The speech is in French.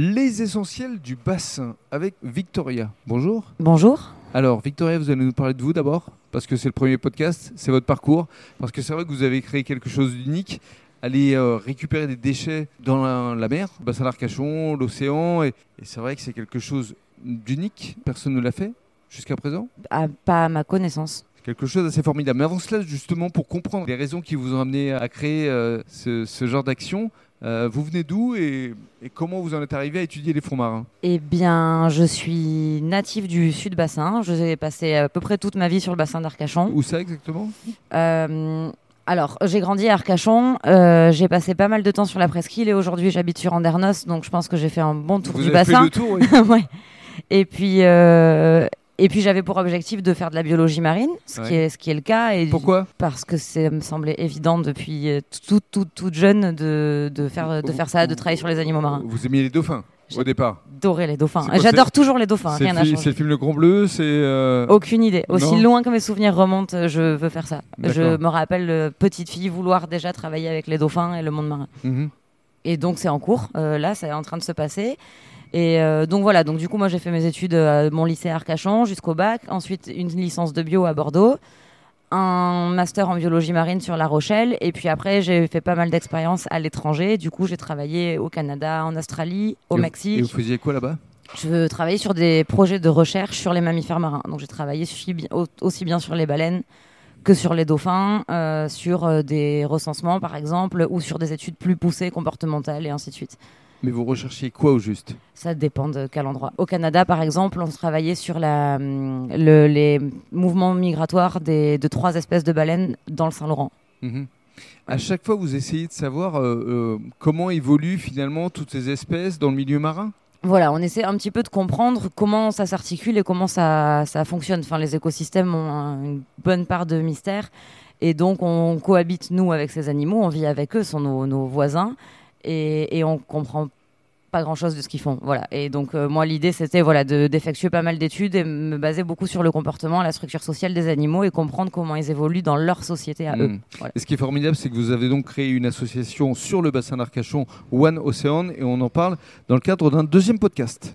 Les essentiels du bassin avec Victoria. Bonjour. Bonjour. Alors, Victoria, vous allez nous parler de vous d'abord, parce que c'est le premier podcast, c'est votre parcours, parce que c'est vrai que vous avez créé quelque chose d'unique, aller euh, récupérer des déchets dans la, la mer, le bassin d'Arcachon, l'océan, et, et c'est vrai que c'est quelque chose d'unique, personne ne l'a fait jusqu'à présent? Ah, pas à ma connaissance. Quelque chose d'assez formidable. Mais avant cela, justement, pour comprendre les raisons qui vous ont amené à créer euh, ce, ce genre d'action, euh, vous venez d'où et, et comment vous en êtes arrivé à étudier les fonds marins? Eh bien, je suis native du sud bassin. J'ai passé à peu près toute ma vie sur le bassin d'Arcachon. Où ça exactement? Euh, alors, j'ai grandi à Arcachon. euh, j'ai passé pas mal de temps sur la presqu'île et aujourd'hui, j'habite sur Andernos. Donc, je pense que j'ai fait un bon tour Vous du avez fait bassin. le tour, oui. ouais. Et puis, euh, et puis j'avais pour objectif de faire de la biologie marine, ce, qui, est, ce qui est le cas. Et Pourquoi Parce que ça me semblait évident depuis euh, toute, toute, toute jeune de, de, faire, de faire ça, de travailler sur les animaux marins. Vous aimiez les dauphins au départ Adorer les dauphins. J'adore toujours les dauphins, C'est rien le, film Le Grand Bleu, c'est... euh, Aucune idée. Aussi Non. loin que mes souvenirs remontent, euh, je veux faire ça. Je me rappelle, petite fille, vouloir déjà travailler avec les dauphins et le monde marin. mhm. Et donc c'est en cours. Euh, là, c'est en train de se passer. Et euh, donc voilà. Donc du coup, moi, j'ai fait mes études à mon lycée à Arcachon jusqu'au bac. Ensuite, une licence de bio à Bordeaux, un master en biologie marine sur La Rochelle. Et puis après, j'ai fait pas mal d'expériences à l'étranger. Du coup, j'ai travaillé au Canada, en Australie, au Et vous- Mexique. Et vous faisiez quoi là-bas? Je travaillais sur des projets de recherche sur les mammifères marins. Donc j'ai travaillé aussi bien sur les baleines que sur les dauphins, euh, sur euh, des recensements par exemple, ou sur des études plus poussées, comportementales et ainsi de suite. Mais vous recherchiez quoi au juste? Ça dépend de quel endroit. Au Canada, par exemple, on travaillait sur la, hum, le- les mouvements migratoires des, de trois espèces de baleines dans le Saint-Laurent. Mhm. À chaque fois, vous essayez de savoir euh, euh, comment évoluent finalement toutes ces espèces dans le milieu marin? Voilà, on essaie un petit peu de comprendre comment ça s'articule et comment ça, ça fonctionne. Enfin, les écosystèmes ont un- une bonne part de mystère. Et donc, on cohabite, nous, avec ces animaux, on vit avec eux, sont nos, nos voisins. Et, et on comprend pas grand-chose de ce qu'ils font. Voilà. Et donc, euh, moi, l'idée, c'était voilà, de- d'effectuer pas mal d'études et me baser beaucoup sur le comportement, la structure sociale des animaux et comprendre comment ils évoluent dans leur société à eux. Voilà. Et ce qui est formidable, c'est que vous avez donc créé une association sur le bassin d'Arcachon, One Ocean, et on en parle dans le cadre d'un deuxième podcast.